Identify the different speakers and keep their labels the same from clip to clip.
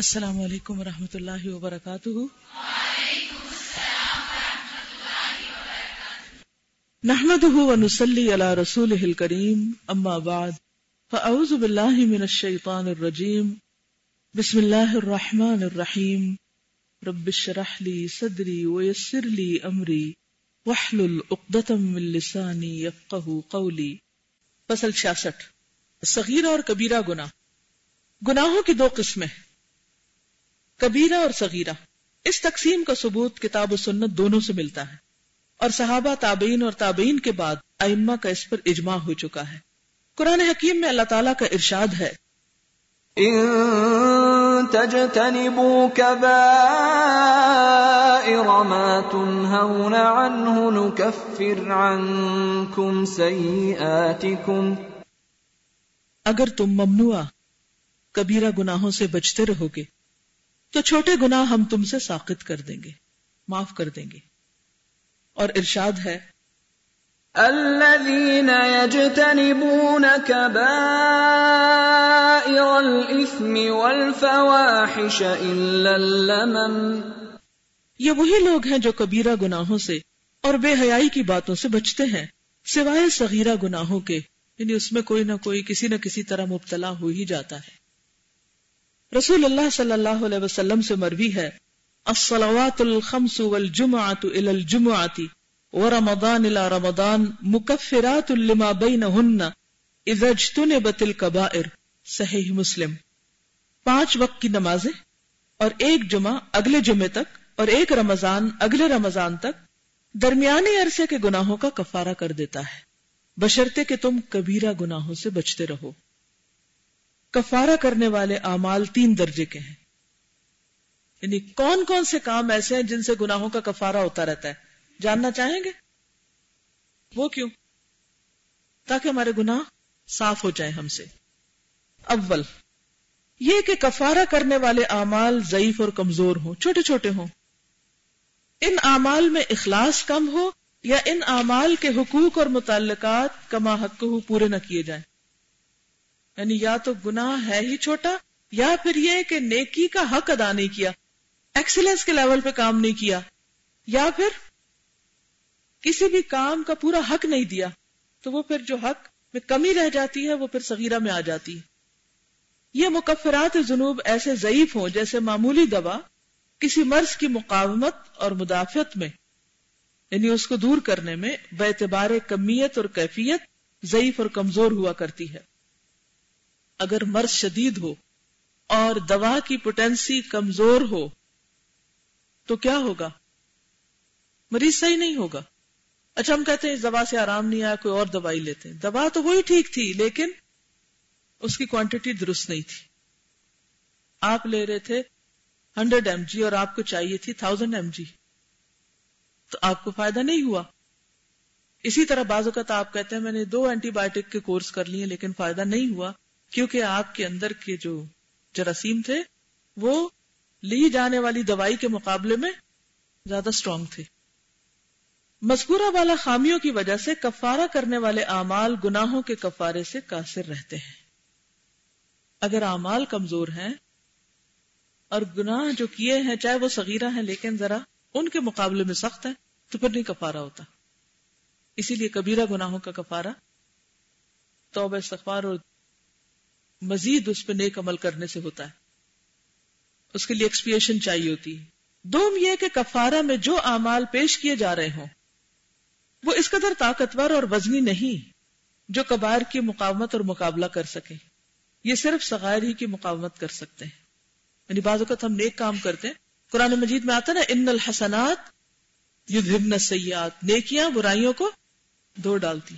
Speaker 1: السلام علیکم ورحمۃ اللہ وبرکاتہ۔ نحمده ونصلي على رسوله الكريم اما بعد، فاعوذ بالله من الشيطان الرجيم بسم الله الرحمن الرحيم رب اشرح لي صدري ويسر لي امري واحلل عقدة من لساني يفقهوا قولي فصل 66 صغیرہ اور کبیرہ گناہ۔ گناہوں کی دو قسمیں۔ کبیرہ اور صغیرہ۔ اس تقسیم کا ثبوت کتاب و سنت دونوں سے ملتا ہے۔ اور صحابہ تابعین اور تابعین کے بعد ائمہ کا اس پر اجماع ہو چکا ہے۔ قرآن حکیم میں اللہ تعالیٰ کا ارشاد ہے۔
Speaker 2: ان تجتنبوا كبائر ما تنهون عنه نكفر عنكم سيئاتكم۔
Speaker 1: اگر تم ممنوع کبیرہ گناہوں سے بچتے رہو گے تو چھوٹے گناہ ہم تم سے ساقت کر دیں گے معاف کر دیں گے۔ اور ارشاد ہے
Speaker 2: الذين يجتنبون كبائر والفواحش اللمم.
Speaker 1: یہ وہی لوگ ہیں جو کبیرہ گناہوں سے اور بے حیائی کی باتوں سے بچتے ہیں سوائے صغیرہ گناہوں کے یعنی اس میں کوئی نہ کوئی کسی نہ کسی طرح مبتلا ہو ہی جاتا ہے۔ رسول اللہ صلی اللہ علیہ وسلم سے مروی ہے، الصلوات الخمس والجمعة الى الجمعة، ورمضان الى رمضان مکفرات لما بینہن اذا اجتنبت الكبائر۔ صحیح مسلم۔ پانچ وقت کی نمازیں اور ایک جمعہ اگلے جمعے تک اور ایک رمضان اگلے رمضان تک درمیانی عرصے کے گناہوں کا کفارہ کر دیتا ہے۔ بشرتے کہ تم کبیرہ گناہوں سے بچتے رہو۔ کفارہ کرنے والے اعمال تین درجے کے ہیں۔ یعنی کون کون سے کام ایسے ہیں جن سے گناہوں کا کفارہ ہوتا رہتا ہے؟ جاننا چاہیں گے؟ وہ کیوں؟ تاکہ ہمارے گناہ صاف ہو جائیں ہم سے۔ اول، یہ کہ کفارہ کرنے والے اعمال ضعیف اور کمزور ہوں، چھوٹے چھوٹے ہوں۔ ان اعمال میں اخلاص کم ہو یا ان اعمال کے حقوق اور متعلقات کما حق پورے نہ کیے جائیں۔ یعنی یا تو گناہ ہے ہی چھوٹا، یا پھر یہ کہ نیکی کا حق ادا نہیں کیا ایکسلنس کے لیول پہ کام نہیں کیا، یا پھر کسی بھی کام کا پورا حق نہیں دیا، تو وہ پھر جو حق میں کمی رہ جاتی ہے، وہ پھر صغیرہ میں آ جاتی ہے۔ یہ مکفرات جنوب ایسے ضعیف ہوں جیسے معمولی دوا کسی مرض کی مقاومت اور مدافعت میں یعنی اس کو دور کرنے میں بے اعتبار کمیت اور کیفیت ضعیف اور کمزور ہوا کرتی ہے۔ اگر مرض شدید ہو اور دوا کی پوٹینسی کمزور ہو، تو کیا ہوگا؟ مریض صحیح نہیں ہوگا۔ اچھا ہم کہتے ہیں اس دوا سے آرام نہیں آیا، کوئی اور دوائی لیتے ہیں۔ دوا تو وہی ٹھیک تھی، لیکن اس کی کوانٹٹی درست نہیں تھی۔ آپ لے رہے تھے ہنڈریڈ ایم جی اور آپ کو چاہیے تھی تھاؤزینڈ ایم جی تو آپ کو فائدہ نہیں ہوا۔ اسی طرح بعض اوقات آپ کہتے ہیں میں نے دو اینٹی بایوٹک کے کورس کر لیے، لیکن فائدہ نہیں ہوا۔ کیونکہ آپ کے اندر کے جو جراثیم تھے، وہ لی جانے والی دوائی کے مقابلے میں زیادہ اسٹرانگ تھے۔ مذکورہ والا خامیوں کی وجہ سے کفارہ کرنے والے اعمال گناہوں کے کفارے سے قاصر رہتے ہیں۔ اگر اعمال کمزور ہیں اور گناہ جو کیے ہیں، چاہے وہ صغیرہ ہیں لیکن ذرا ان کے مقابلے میں سخت ہے تو پھر نہیں کفارہ ہوتا۔ اسی لیے کبیرہ گناہوں کا کفارہ، توبہ، استغفار اور مزید اس پہ نیک عمل کرنے سے ہوتا ہے۔ اس کے لیے ایکسپیشن چاہیے ہوتی ہے۔ دوم یہ کہ کفارہ میں جو اعمال پیش کیے جا رہے ہوں، وہ اس قدر طاقتور اور وزنی نہیں جو کبار کی مقاومت اور مقابلہ کر سکے یہ صرف سغیر ہی کی مقاومت کر سکتے ہیں۔ یعنی بعض اوقات ہم نیک کام کرتے ہیں۔ قرآن مجید میں آتا نا، ان الحسنات یدھبن سیات نیکیاں برائیوں کو دھو ڈالتی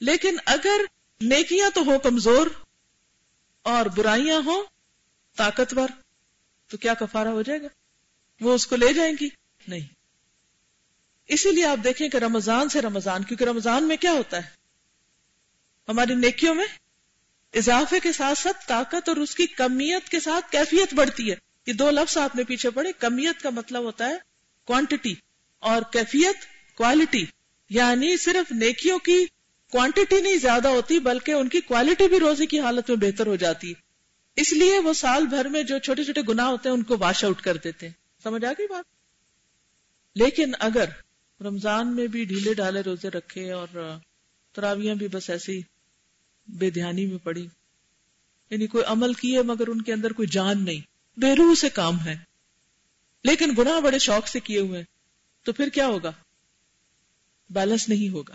Speaker 1: لیکن اگر نیکیاں تو ہو کمزور اور برائیاں ہوں، طاقتور، تو کیا کفارہ ہو جائے گا؟ وہ اس کو لے جائیں گی؟ نہیں۔ اسی لیے آپ دیکھیں کہ رمضان سے رمضان، کیونکہ رمضان میں کیا ہوتا ہے؟ ہماری نیکیوں میں اضافے کے ساتھ ساتھ طاقت اور اس کی کمیت کے ساتھ کیفیت بڑھتی ہے۔ یہ دو لفظ آپ نے پیچھے پڑے کمیت کا مطلب ہوتا ہے کوانٹٹی اور کیفیت کوالٹی یعنی صرف نیکیوں کی کوانٹٹی نہیں زیادہ ہوتی، بلکہ ان کی کوالٹی بھی روزے کی حالت میں بہتر ہو جاتی۔ اس لیے وہ سال بھر میں جو چھوٹے چھوٹے گناہ ہوتے ہیں، ان کو واش آؤٹ کر دیتے ہیں۔ سمجھ آ گئی بات؟ لیکن اگر رمضان میں بھی ڈھیلے ڈالے روزے رکھے اور تراویاں بھی بس ایسی بے دھیانی میں پڑی یعنی کوئی عمل کیے مگر ان کے اندر کوئی جان نہیں، بے روح سے کام ہے۔ لیکن گناہ بڑے شوق سے کیے ہوئے تو پھر کیا ہوگا؟ بیلنس نہیں ہوگا۔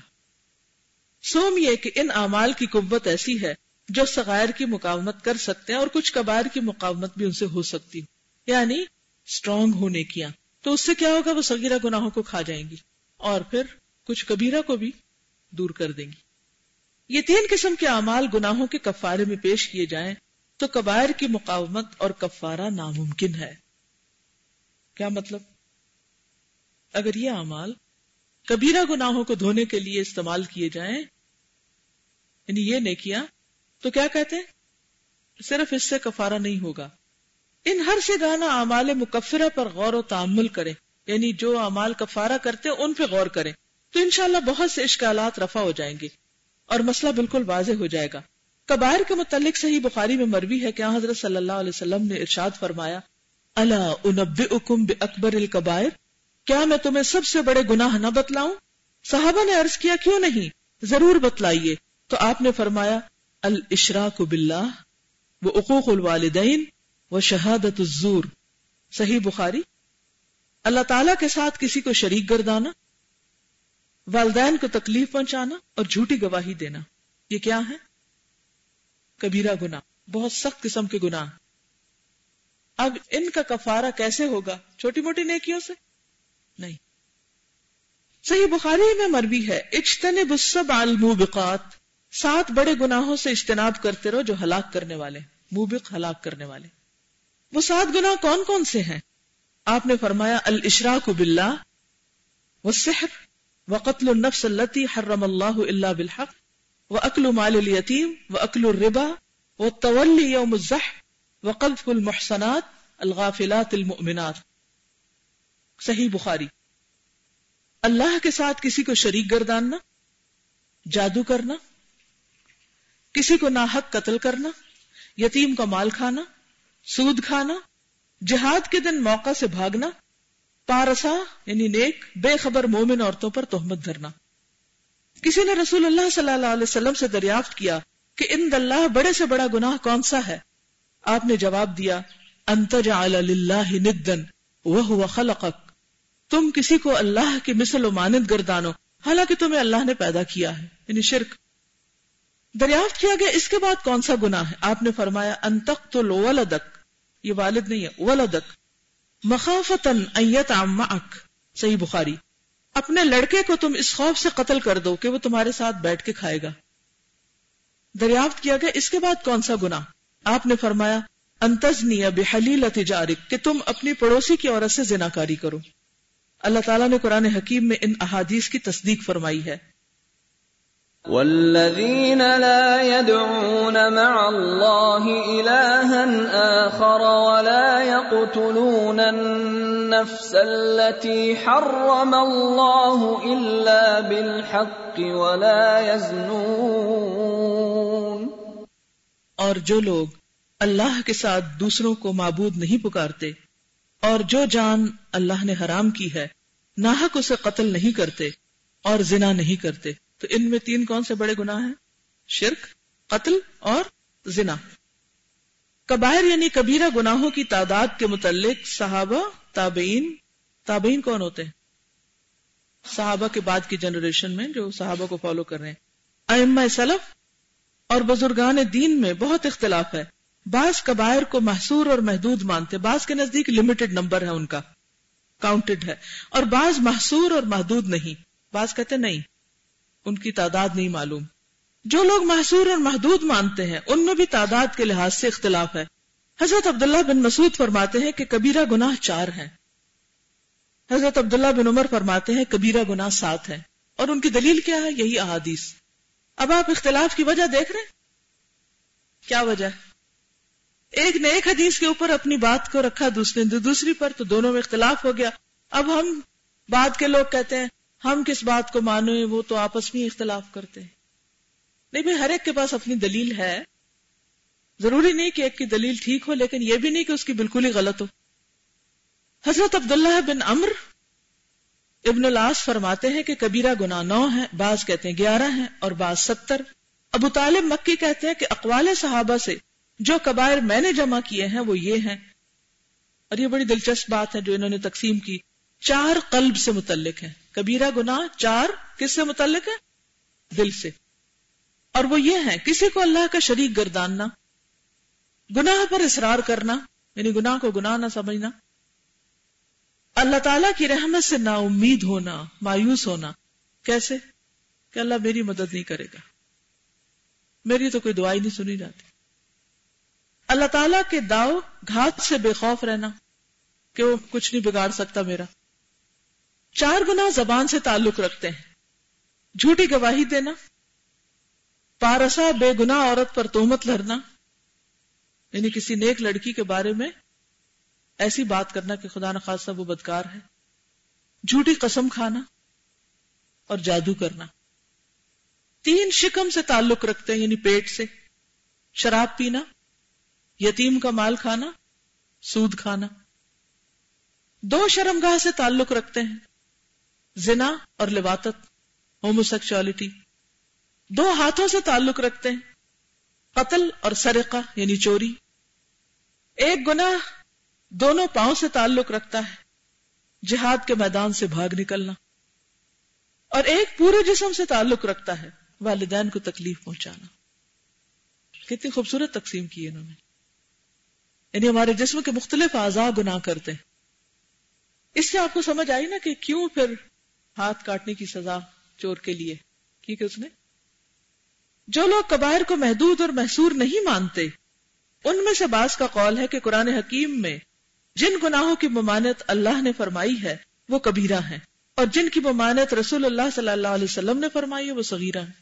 Speaker 1: سوم یہ کہ ان اعمال کی قوت ایسی ہے جو سغیر کی مقاومت کر سکتے ہیں اور کچھ کبائر کی مقاومت بھی ان سے ہو سکتی یعنی اسٹرانگ ہونے کیا تو اس سے کیا ہوگا؟ وہ سگیرہ گناہوں کو کھا جائیں گی اور پھر کچھ کبیرہ کو بھی دور کر دیں گی۔ یہ تین قسم کے اعمال گناہوں کے کفارے میں پیش کیے جائیں تو کبائر کی مقاومت اور کفارہ ناممکن ہے۔ کیا مطلب؟ اگر یہ اعمال کبیرہ گناہوں کو دھونے کے لیے استعمال کیے جائیں یعنی یہ نہیں کیا تو کیا کہتے ہیں؟ صرف اس سے کفارہ نہیں ہوگا۔ ان ہر سے گانا اعمال مکفرہ پر غور و تعمل کریں یعنی جو اعمال کفارہ کرتے ان پہ غور کریں۔ تو انشاءاللہ بہت سے اشکالات رفع ہو جائیں گے اور مسئلہ بالکل واضح ہو جائے گا۔ کبائر کے متعلق صحیح بخاری میں مروی ہے کہ حضرت صلی اللہ علیہ وسلم نے ارشاد فرمایا اللہ انبئکم اکبر الکبائر؟ کیا میں تمہیں سب سے بڑے گناہ نہ بتلاؤں؟ صحابہ نے عرض کیا، کیوں نہیں؟ ضرور بتلائیے۔ تو آپ نے فرمایا، الاشراک باللہ، وہ اقوق الوالدین، وہ شہادت الزور۔ صحیح بخاری؟ اللہ تعالی کے ساتھ کسی کو شریک گردانا، والدین کو تکلیف پہنچانا اور جھوٹی گواہی دینا، یہ کیا ہے؟ کبیرہ گنا بہت سخت قسم کے گناہ۔ اب ان کا کفارہ کیسے ہوگا؟ چھوٹی موٹی نیکیوں سے؟ نہیں۔ صحیح بخاری میں مربی ہے، اجتنب السب الموبقات، سات بڑے گناہوں سے اجتناب کرتے رہو جو ہلاک کرنے والے موبق ہلاک کرنے والے وہ سات گناہ کون کون سے ہیں؟ آپ نے فرمایا، الاشراک باللہ والسحر وقتل النفس التي حرم الله الا بالحق واكل مال اليتيم واكل الربا والتولي يوم الزحف وقذف المحصنات الغافلات المؤمنات۔ صحیح بخاری۔ اللہ کے ساتھ کسی کو شریک گرداننا، جادو کرنا، کسی کو ناحق قتل کرنا، یتیم کا مال کھانا، سود کھانا، جہاد کے دن موقع سے بھاگنا، پارسا یعنی نیک، بے خبر مومن عورتوں پر تہمت دھرنا۔ کسی نے رسول اللہ صلی اللہ علیہ وسلم سے دریافت کیا کہ ان اللہ بڑے سے بڑا گناہ کون سا ہے؟ آپ نے جواب دیا ندن وہ خلقک۔ تم کسی کو اللہ کی مثل و مانند گردانو۔ حالانکہ تمہیں اللہ نے پیدا کیا ہے یعنی شرک۔ دریافت کیا گیا، اس کے بعد کون سا گناہ ہے؟ آپ نے فرمایا انتق تو لو ولدک۔ یہ والد نہیں ہے، ولدک۔ مخافتن ایت معک صحیح بخاری۔ اپنے لڑکے کو تم اس خوف سے قتل کر دو کہ وہ تمہارے ساتھ بیٹھ کے کھائے گا۔ دریافت کیا گیا، اس کے بعد کون سا گنا آپ نے فرمایا انتظنی بحلیل تجارک کہ تم اپنی پڑوسی کی عورت سے زنا کاری کرو۔ اللہ تعالیٰ نے قرآن حکیم میں ان احادیث کی تصدیق فرمائی ہے۔
Speaker 2: والذين لا يدعون مع الله إلها آخر ولا يقتلون النفس التي حرم الله إلا بالحق ولا يزنون۔
Speaker 1: اور جو لوگ اللہ کے ساتھ دوسروں کو معبود نہیں پکارتے اور جو جان اللہ نے حرام کی ہے ناحق اسے قتل نہیں کرتے اور زنا نہیں کرتے۔ تو ان میں تین کون سے بڑے گناہ ہیں؟ شرک، قتل اور زنا۔ کبائر یعنی کبیرہ گناہوں کی تعداد کے متعلق صحابہ، تابعین۔ تابعین کون ہوتے ہیں؟ صحابہ کے بعد کی جنریشن میں جو صحابہ کو فالو کر رہے ہیں۔ ائمہ سلف اور بزرگان دین میں بہت اختلاف ہے۔ بعض کبائر کو محصور اور محدود مانتے، بعض کے نزدیک لمیٹڈ نمبر ہے ان کا۔ کاؤنٹڈ ہے اور بعض محصور اور محدود نہیں۔ بعض کہتے نہیں، ان کی تعداد نہیں معلوم۔ جو لوگ محصور اور محدود مانتے ہیں، ان میں بھی تعداد کے لحاظ سے اختلاف ہے۔ حضرت عبداللہ بن مسعود فرماتے ہیں کہ کبیرہ گناہ چار ہیں۔ حضرت عبداللہ بن عمر فرماتے ہیں کبیرہ گناہ سات ہے اور ان کی دلیل کیا ہے؟ یہی احادیث۔ اب آپ اختلاف کی وجہ دیکھ رہے ہیں؟ کیا وجہ ایک نے ایک حدیث کے اوپر اپنی بات کو رکھا، دوسرے نے دوسری پر، تو دونوں میں اختلاف ہو گیا۔ اب ہم بعد کے لوگ کہتے ہیں، ہم کس بات کو مانو وہ تو آپس میں اختلاف کرتے ہیں۔ نہیں بھائی، ہر ایک کے پاس اپنی دلیل ہے۔ ضروری نہیں کہ ایک کی دلیل ٹھیک ہو، لیکن یہ بھی نہیں کہ اس کی بالکل ہی غلط ہو۔ حضرت عبداللہ بن امر ابن الاس فرماتے ہیں کہ کبیرہ گنا نو ہے بعض کہتے ہیں گیارہ ہیں اور بعض ستر۔ ابو طالب مکی کہتے ہیں کہ اقوال صحابہ سے جو کبائر میں نے جمع کیے ہیں وہ یہ ہیں۔ اور یہ بڑی دلچسپ بات ہے جو انہوں نے تقسیم کی۔ چار قلب سے متعلق ہے کبیرہ گنا چار کس سے متعلق ہے؟ دل سے۔ اور وہ یہ ہے کسی کو اللہ کا شریک گرداننا، گناہ پر اصرار کرنا یعنی گناہ کو گناہ نہ سمجھنا۔ اللہ تعالی کی رحمت سے نا امید ہونا، مایوس ہونا۔ کیسے؟ کہ اللہ میری مدد نہیں کرے گا۔ میری تو کوئی دعائی نہیں سنی جاتی۔ اللہ تعالی کے داؤ گھات سے بے خوف رہنا کہ وہ کچھ نہیں بگاڑ سکتا میرا۔ چار گنا زبان سے تعلق رکھتے ہیں۔ جھوٹی گواہی دینا۔ پارسا بے گنا عورت پر تومت لڑنا یعنی کسی نیک لڑکی کے بارے میں ایسی بات کرنا کہ خدا نخواستہ وہ بدکار ہے۔ جھوٹی قسم کھانا اور جادو کرنا۔ تین شکم سے تعلق رکھتے ہیں یعنی پیٹ سے۔ شراب پینا۔ یتیم کا مال کھانا، سود کھانا۔ دو شرمگاہ سے تعلق رکھتے ہیں۔ زنا اور لباتت ہوموسیکچولیٹی دو ہاتھوں سے تعلق رکھتے ہیں۔ قتل اور سرقہ یعنی چوری۔ ایک گناہ دونوں پاؤں سے تعلق رکھتا ہے۔ جہاد کے میدان سے بھاگ نکلنا۔ اور ایک پورے جسم سے تعلق رکھتا ہے۔ والدین کو تکلیف پہنچانا۔ کتنی خوبصورت تقسیم کی انہوں نے۔ یعنی ہمارے جسم کے مختلف اعضاء گناہ کرتے ہیں۔ اس سے آپ کو سمجھ آئی نا کہ کیوں پھر ہاتھ کاٹنے کی سزا چور کے لیے کیونکہ اس نے؟ جو لوگ کبائر کو محدود اور محسور نہیں مانتے، ان میں سے بعض کا قول ہے کہ قرآن حکیم میں جن گناہوں کی ممانت اللہ نے فرمائی ہے، وہ کبیرہ ہیں۔ اور جن کی ممانت رسول اللہ صلی اللہ علیہ وسلم نے فرمائی ہے، وہ صغیرہ ہیں۔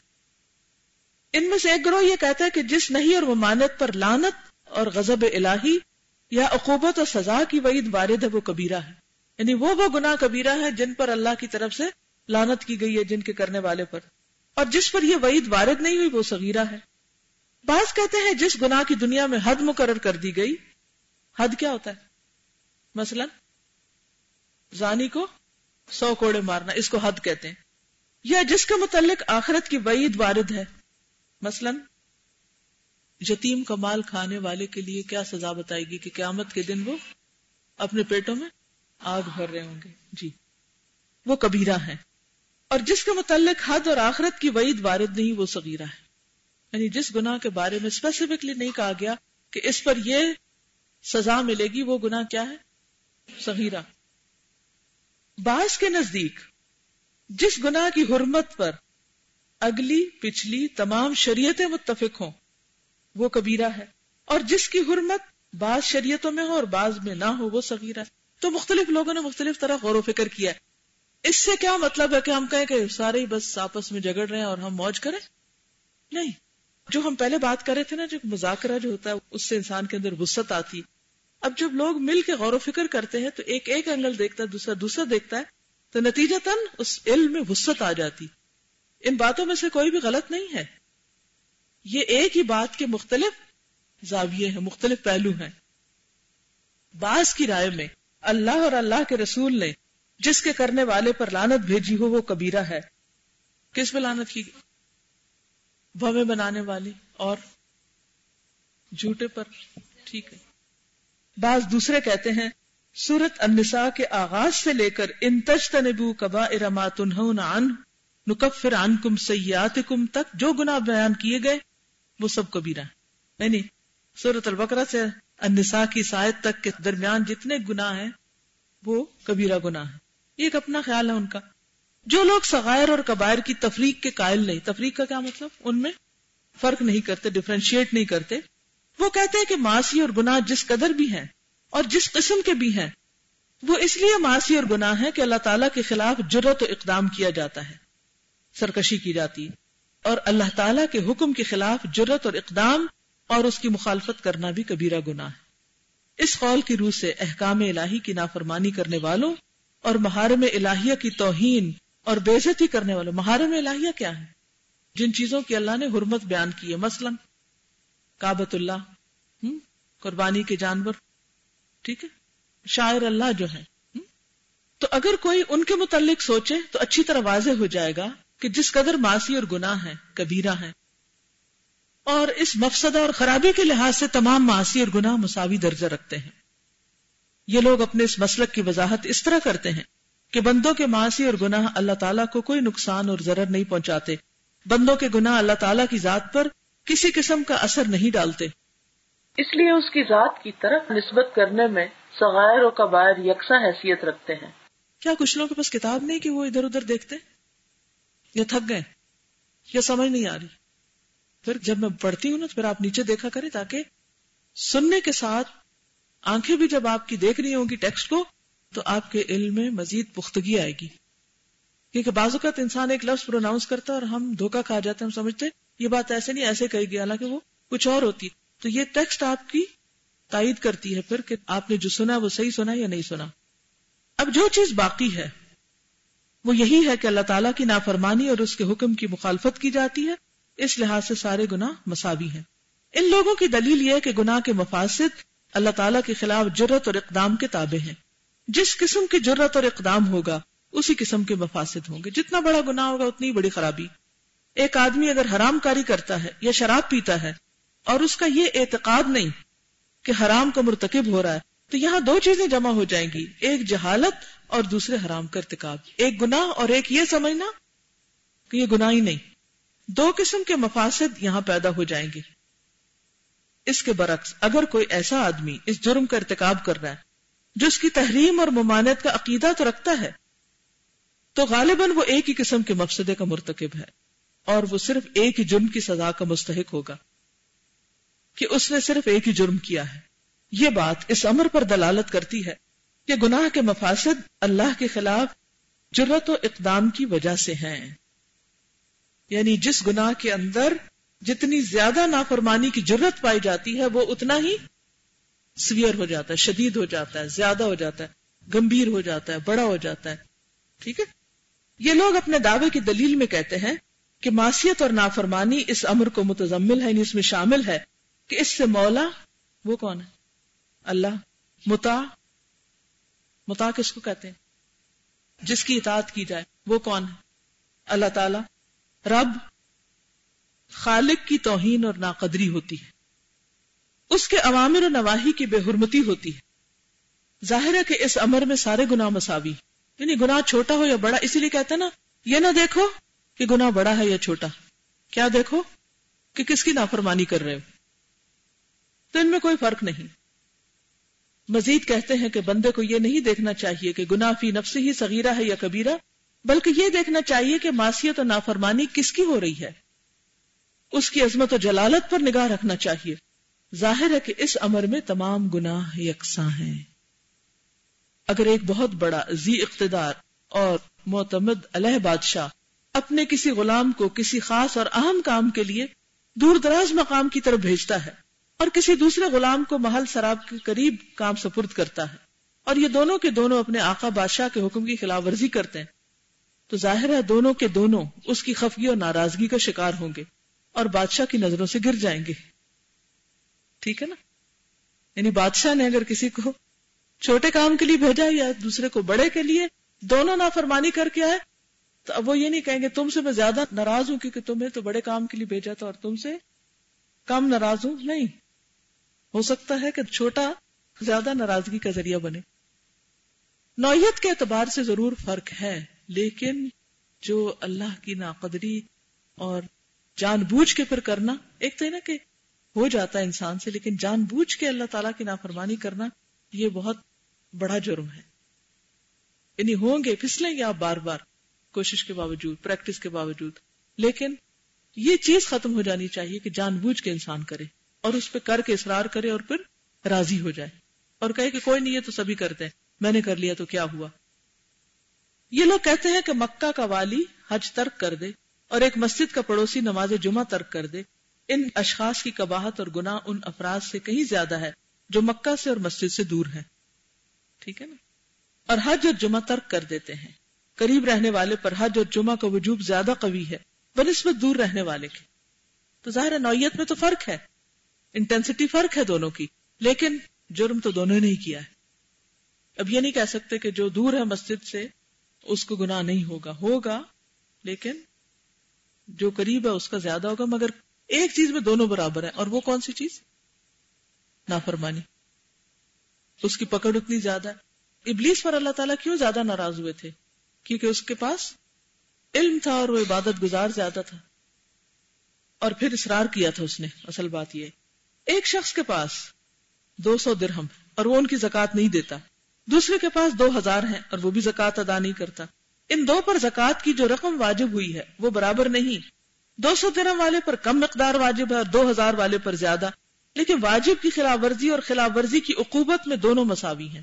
Speaker 1: ان میں سے ایک گروہ یہ کہتا ہے کہ جس نہیں اور ممانت پر لانت اور غضب الہی یا عقوبت اور سزا کی وعید وارد ہے، وہ کبیرہ ہے۔ یعنی وہ وہ گناہ کبیرہ ہے جن پر اللہ کی طرف سے لانت کی گئی ہے، جن کے کرنے والے پر۔ اور جس پر یہ وعید وارد نہیں ہوئی، وہ صغیرہ ہے۔ بعض کہتے ہیں جس گناہ کی دنیا میں حد مقرر کر دی گئی، حد کیا ہوتا ہے؟ مثلا، زانی کو سو کوڑے مارنا، اس کو حد کہتے ہیں۔ یا جس کے متعلق آخرت کی وعید وارد ہے، مثلا یتیم کا مال کھانے والے کے لیے کیا سزا بتائے گی کہ قیامت کے دن وہ اپنے پیٹوں میں آگ بھر رہے ہوں گے؟ جی۔ وہ کبیرہ ہے اور جس کے متعلق حد اور آخرت کی وعید وارد نہیں، وہ صغیرہ ہے یعنی جس گناہ کے بارے میں اسپیسیفکلی نہیں کہا گیا کہ اس پر یہ سزا ملے گی، وہ گناہ کیا ہے؟ صغیرہ۔ بعض کے نزدیک جس گناہ کی حرمت پر اگلی، پچھلی تمام شریعتیں متفق ہوں وہ کبیرہ ہے۔ اور جس کی حرمت بعض شریعتوں میں ہو اور بعض میں نہ ہو، وہ صغیرہ تو مختلف لوگوں نے مختلف طرح غور و فکر کیا اس سے کیا مطلب ہے کہ ہم کہیں کہ سارے ہی بس آپس میں جگڑ رہے ہیں اور ہم موج کریں؟ نہیں۔ جو ہم پہلے بات کر رہے تھے نا، جو مذاکرہ جو ہوتا ہے، اس سے انسان کے اندر وسط آتی۔ اب جب لوگ مل کے غور و فکر کرتے ہیں، تو ایک ایک اینگل دیکھتا ہے، دوسرا دوسرا دیکھتا ہے، تو نتیجہ تن اس علم میں وسط آ جاتی۔ ان باتوں میں سے کوئی بھی غلط نہیں ہے۔ یہ ایک ہی بات کے مختلف زاویے ہیں، مختلف پہلو ہیں۔ بعض کی رائے میں اللہ اور اللہ کے رسول نے جس کے کرنے والے پر لانت بھیجی ہو، وہ کبیرہ ہے۔ کس پہ لانت کی بھویں بنانے والی اور جھوٹے پر۔ ٹھیک ہے۔ بعض دوسرے کہتے ہیں، سورت النساء کے آغاز سے لے کر ان تجتنبو کبا ارما تنہون عن نکفر عنکم سیاتکم تک جو گناہ بیان کیے گئے وہ سب کبیرہ یعنی سورت البقرہ سے النساء کی سائد تک کے درمیان جتنے گناہ ہیں، وہ کبیرہ گناہ ہے ایک اپنا خیال ہے ان کا۔ جو لوگ سغائر اور کبائر کی تفریق کے قائل نہیں، تفریق کا کیا مطلب؟ ان میں فرق نہیں کرتے ڈفرینشیٹ نہیں کرتے۔ وہ کہتے ہیں کہ معاشی اور گناہ جس قدر بھی ہیں اور جس قسم کے بھی ہیں، وہ اس لیے معاشی اور گناہ ہے کہ اللہ تعالیٰ کے خلاف جرت و اقدام کیا جاتا ہے، سرکشی کی جاتی ہے۔ اور اللہ تعالیٰ کے حکم کے خلاف جرت اور اقدام اور اس کی مخالفت کرنا بھی کبیرہ گناہ ہے۔ اس قول کی روح سے احکام الہی کی نافرمانی کرنے والوں اور محارم الہیہ کی توہین اور بےزتی کرنے والوں۔ محارم الہیہ کیا ہے؟ جن چیزوں کی اللہ نے حرمت بیان کی ہے۔ مثلا کابت اللہ قربانی کے جانور، ٹھیک ہے؟ شاعر اللہ جو ہے تو اگر کوئی ان کے متعلق سوچے تو اچھی طرح واضح ہو جائے گا کہ جس قدر معاشی اور گناہ ہے کبیرہ ہے اور اس مفسدہ اور خرابی کے لحاظ سے تمام معاشی اور گناہ مساوی درجہ رکھتے ہیں۔ یہ لوگ اپنے اس مسلک کی وضاحت اس طرح کرتے ہیں کہ بندوں کے معاشی اور گناہ اللہ تعالیٰ کو کوئی نقصان اور ضرر نہیں پہنچاتے۔ بندوں کے گناہ اللہ تعالیٰ کی ذات پر کسی قسم کا اثر نہیں ڈالتے۔
Speaker 3: اس لیے اس کی ذات کی طرف نسبت کرنے میں سغائر و کبائر یکساں حیثیت رکھتے ہیں۔
Speaker 1: کیا کچھ لوگوں کے پاس کتاب نہیں کہ وہ ادھر ادھر دیکھتے؟ یا تھک گئے یا سمجھ نہیں آ رہی پھر جب میں پڑھتی ہوں نا تو پھر آپ نیچے دیکھا کریں تاکہ سننے کے ساتھ آنکھیں بھی جب آپ کی دیکھ رہی ہوں گی ٹیکسٹ کو تو آپ کے علم میں مزید پختگی آئے گی کیونکہ بعض اوقات انسان ایک لفظ پروناؤنس کرتا ہے اور ہم دھوکا کھا جاتے ہیں، ہم سمجھتے یہ بات ایسے نہیں، ایسے کہی گئی، حالانکہ وہ کچھ اور ہوتی تو یہ ٹیکسٹ آپ کی تائید کرتی ہے پھر کہ آپ نے جو سنا وہ صحیح سنا یا نہیں سنا۔ اب جو چیز باقی ہے وہ یہی ہے کہ اللہ تعالیٰ کی نافرمانی اور اس کے حکم کی مخالفت کی جاتی ہے، اس لحاظ سے سارے گناہ مساوی ہیں۔ ان لوگوں کی دلیل یہ ہے کہ گناہ کے مفاسد اللہ تعالیٰ کے خلاف جرت اور اقدام کے تابع ہیں۔ جس قسم کی جرت اور اقدام ہوگا، اسی قسم کے مفاسد ہوں گے۔ جتنا بڑا گناہ ہوگا، اتنی بڑی خرابی۔ ایک آدمی اگر حرام کاری کرتا ہے یا شراب پیتا ہے اور اس کا یہ اعتقاد نہیں کہ حرام کا مرتکب ہو رہا ہے، تو یہاں دو چیزیں جمع ہو جائیں گی۔ ایک جہالت اور دوسرے حرام کا ارتکاب ایک گناہ اور ایک یہ سمجھنا کہ یہ گناہ ہی نہیں۔ دو قسم کے مفاسد یہاں پیدا ہو جائیں گے۔ اس کے برعکس، اگر کوئی ایسا آدمی اس جرم کا ارتکاب کر رہا ہے، جو اس کی تحریم اور ممانعت کا عقیدہ تو رکھتا ہے، تو غالباً وہ ایک ہی قسم کے مفسدے کا مرتکب ہے۔ اور وہ صرف ایک ہی جرم کی سزا کا مستحق ہوگا کہ اس نے صرف ایک ہی جرم کیا ہے۔ یہ بات اس امر پر دلالت کرتی ہے کہ گناہ کے مفاسد اللہ کے خلاف جرت و اقدام کی وجہ سے ہیں۔ یعنی جس گناہ کے اندر جتنی زیادہ نافرمانی کی جرت پائی جاتی ہے، وہ اتنا ہی سویئر ہو جاتا ہے، شدید ہو جاتا ہے، زیادہ ہو جاتا ہے، گمبھیر ہو جاتا ہے، بڑا ہو جاتا ہے۔ ٹھیک ہے؟ یہ لوگ اپنے دعوے کی دلیل میں کہتے ہیں کہ معصیت اور نافرمانی اس امر کو متضمل ہے یعنی اس میں شامل ہے کہ اس سے مولا وہ کون ہے؟ اللہ، متا متا کس کو کہتے ہیں؟ جس کی اطاعت کی جائے، وہ کون ہے؟ اللہ تعالی۔ رب خالق کی توہین اور ناقدری ہوتی ہے۔ اس کے عوامر و نواحی کی بے حرمتی ہوتی ہے۔ ظاہر ہے کہ اس امر میں سارے گناہ مساوی یعنی گناہ چھوٹا ہو یا بڑا، اسی لیے کہتے ہیں نا، یہ نہ دیکھو کہ گناہ بڑا ہے یا چھوٹا۔ کیا دیکھو؟ کہ کس کی نافرمانی کر رہے ہو۔ تو ان میں کوئی فرق نہیں۔ مزید کہتے ہیں کہ بندے کو یہ نہیں دیکھنا چاہیے کہ گناہ فی نفس ہی صغیرہ ہے یا کبیرہ، بلکہ یہ دیکھنا چاہیے کہ معصیت و نافرمانی کس کی ہو رہی ہے۔ اس کی عظمت و جلالت پر نگاہ رکھنا چاہیے۔ ظاہر ہے کہ اس امر میں تمام گناہ یکساں ہیں۔ اگر ایک بہت بڑا زی اقتدار اور معتمد علیہ بادشاہ اپنے کسی غلام کو کسی خاص اور اہم کام کے لیے دور دراز مقام کی طرف بھیجتا ہے اور کسی دوسرے غلام کو محل سراب کے قریب کام سپرد کرتا ہے۔ اور یہ دونوں کے دونوں اپنے آقا بادشاہ کے حکم کی خلاف ورزی کرتے ہیں۔ تو ظاہر ہے دونوں کے دونوں اس کی خفگی اور ناراضگی کا شکار ہوں گے اور بادشاہ کی نظروں سے گر جائیں گے۔ ٹھیک ہے نا؟ یعنی بادشاہ نے اگر کسی کو چھوٹے کام کے لیے بھیجا یا دوسرے کو بڑے کے لیے دونوں نافرمانی کر کے آئے، تو اب وہ یہ نہیں کہیں گے تم سے میں زیادہ ناراض ہوں کیونکہ تمہیں تو بڑے کام کے لیے بھیجا تھا اور تم سے کم ناراض ہوں۔ نہیں ہو سکتا ہے کہ چھوٹا، زیادہ ناراضگی کا ذریعہ بنے۔ نوعیت کے اعتبار سے ضرور فرق ہے، لیکن جو اللہ کی ناقدری اور جان بوجھ کے پھر کرنا، ایک تو ہے نا کہ ہو جاتا ہے انسان سے، لیکن جان بوجھ کے اللہ تعالیٰ کی نافرمانی کرنا یہ بہت بڑا جرم ہے۔ یعنی ہوں گے، پھسلیں گے آپ بار بار، کوشش کے باوجود، پریکٹس کے باوجود۔ لیکن یہ چیز ختم ہو جانی چاہیے کہ جان بوجھ کے انسان کرے۔ اور اس پہ کر کے اصرار کرے اور پھر راضی ہو جائے۔ اور کہے کہ کوئی نہیں ہے تو سبھی کرتے ہیں۔ میں نے کر لیا تو کیا ہوا؟ یہ لوگ کہتے ہیں کہ مکہ کا والی حج ترک کر دے اور ایک مسجد کا پڑوسی نماز جمعہ ترک کر دے۔ ان اشخاص کی کباہت اور گناہ ان افراد سے کہیں زیادہ ہے جو مکہ سے اور مسجد سے دور ہے ٹھیک ہے نا؟ اور حج اور جمعہ ترک کر دیتے ہیں۔ قریب رہنے والے پر حج اور جمعہ کا وجوب زیادہ قوی ہے بنسبت دور رہنے والے کے۔ تو ظاہر نوعیت میں تو فرق ہے۔ انٹینسٹی فرق ہے دونوں کی، لیکن جرم تو دونوں نے ہی کیا ہے۔ اب یہ نہیں کہہ سکتے کہ جو دور ہے مسجد سے، اس کو گناہ نہیں ہوگا۔ ہوگا، لیکن جو قریب ہے اس کا زیادہ ہوگا، مگر ایک چیز میں دونوں برابر ہے اور وہ کون سی چیز؟ نافرمانی۔ اس کی پکڑ اتنی زیادہ ہے۔ ابلیس پر اللہ تعالیٰ کیوں زیادہ ناراض ہوئے تھے؟ کیونکہ اس کے پاس علم تھا اور وہ عبادت گزار زیادہ تھا۔ اور پھر اصرار کیا تھا اس نے۔ اصل بات یہ ایک شخص کے پاس دو سو درہم اور وہ ان کی زکات نہیں دیتا۔ دوسرے کے پاس دو ہزار ہیں اور وہ بھی زکات ادا نہیں کرتا۔ ان دو پر زکات کی جو رقم واجب ہوئی ہے، وہ برابر نہیں۔ دو سو درہم والے پر کم مقدار واجب ہے اور دو ہزار والے پر زیادہ۔ لیکن واجب کی خلاف ورزی اور خلاف ورزی کی عقوبت میں دونوں مساوی ہیں۔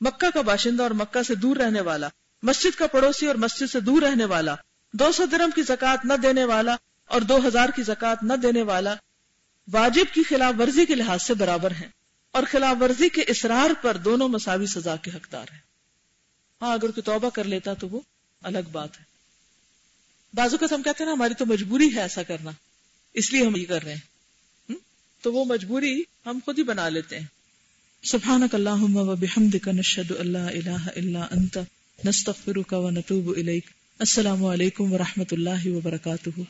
Speaker 1: مکہ کا باشندہ اور مکہ سے دور رہنے والا، مسجد کا پڑوسی اور مسجد سے دور رہنے والا، دو سو درم کی زکات نہ دینے والا اور دو ہزار کی زکات نہ دینے والا واجب کی خلاف ورزی کے لحاظ سے برابر ہیں اور خلاف ورزی کے اسرار پر دونوں مساوی سزا کے حقدار ہیں۔ ہاں اگر کوئی توبہ کر لیتا تو وہ الگ بات ہے۔ بازو کا ہم کہتے ہیں نا، ہماری تو مجبوری ہے ایسا کرنا۔ اس لیے ہم یہ کر رہے ہیں۔ تو وہ مجبوری ہم خود ہی بنا لیتے ہیں۔ سبحانک اللہم و بحمدک، نشہد اللہ الہ الا انت، نستغفرک و نتوب الیک۔ السلام علیکم و رحمۃ اللہ وبرکاتہ۔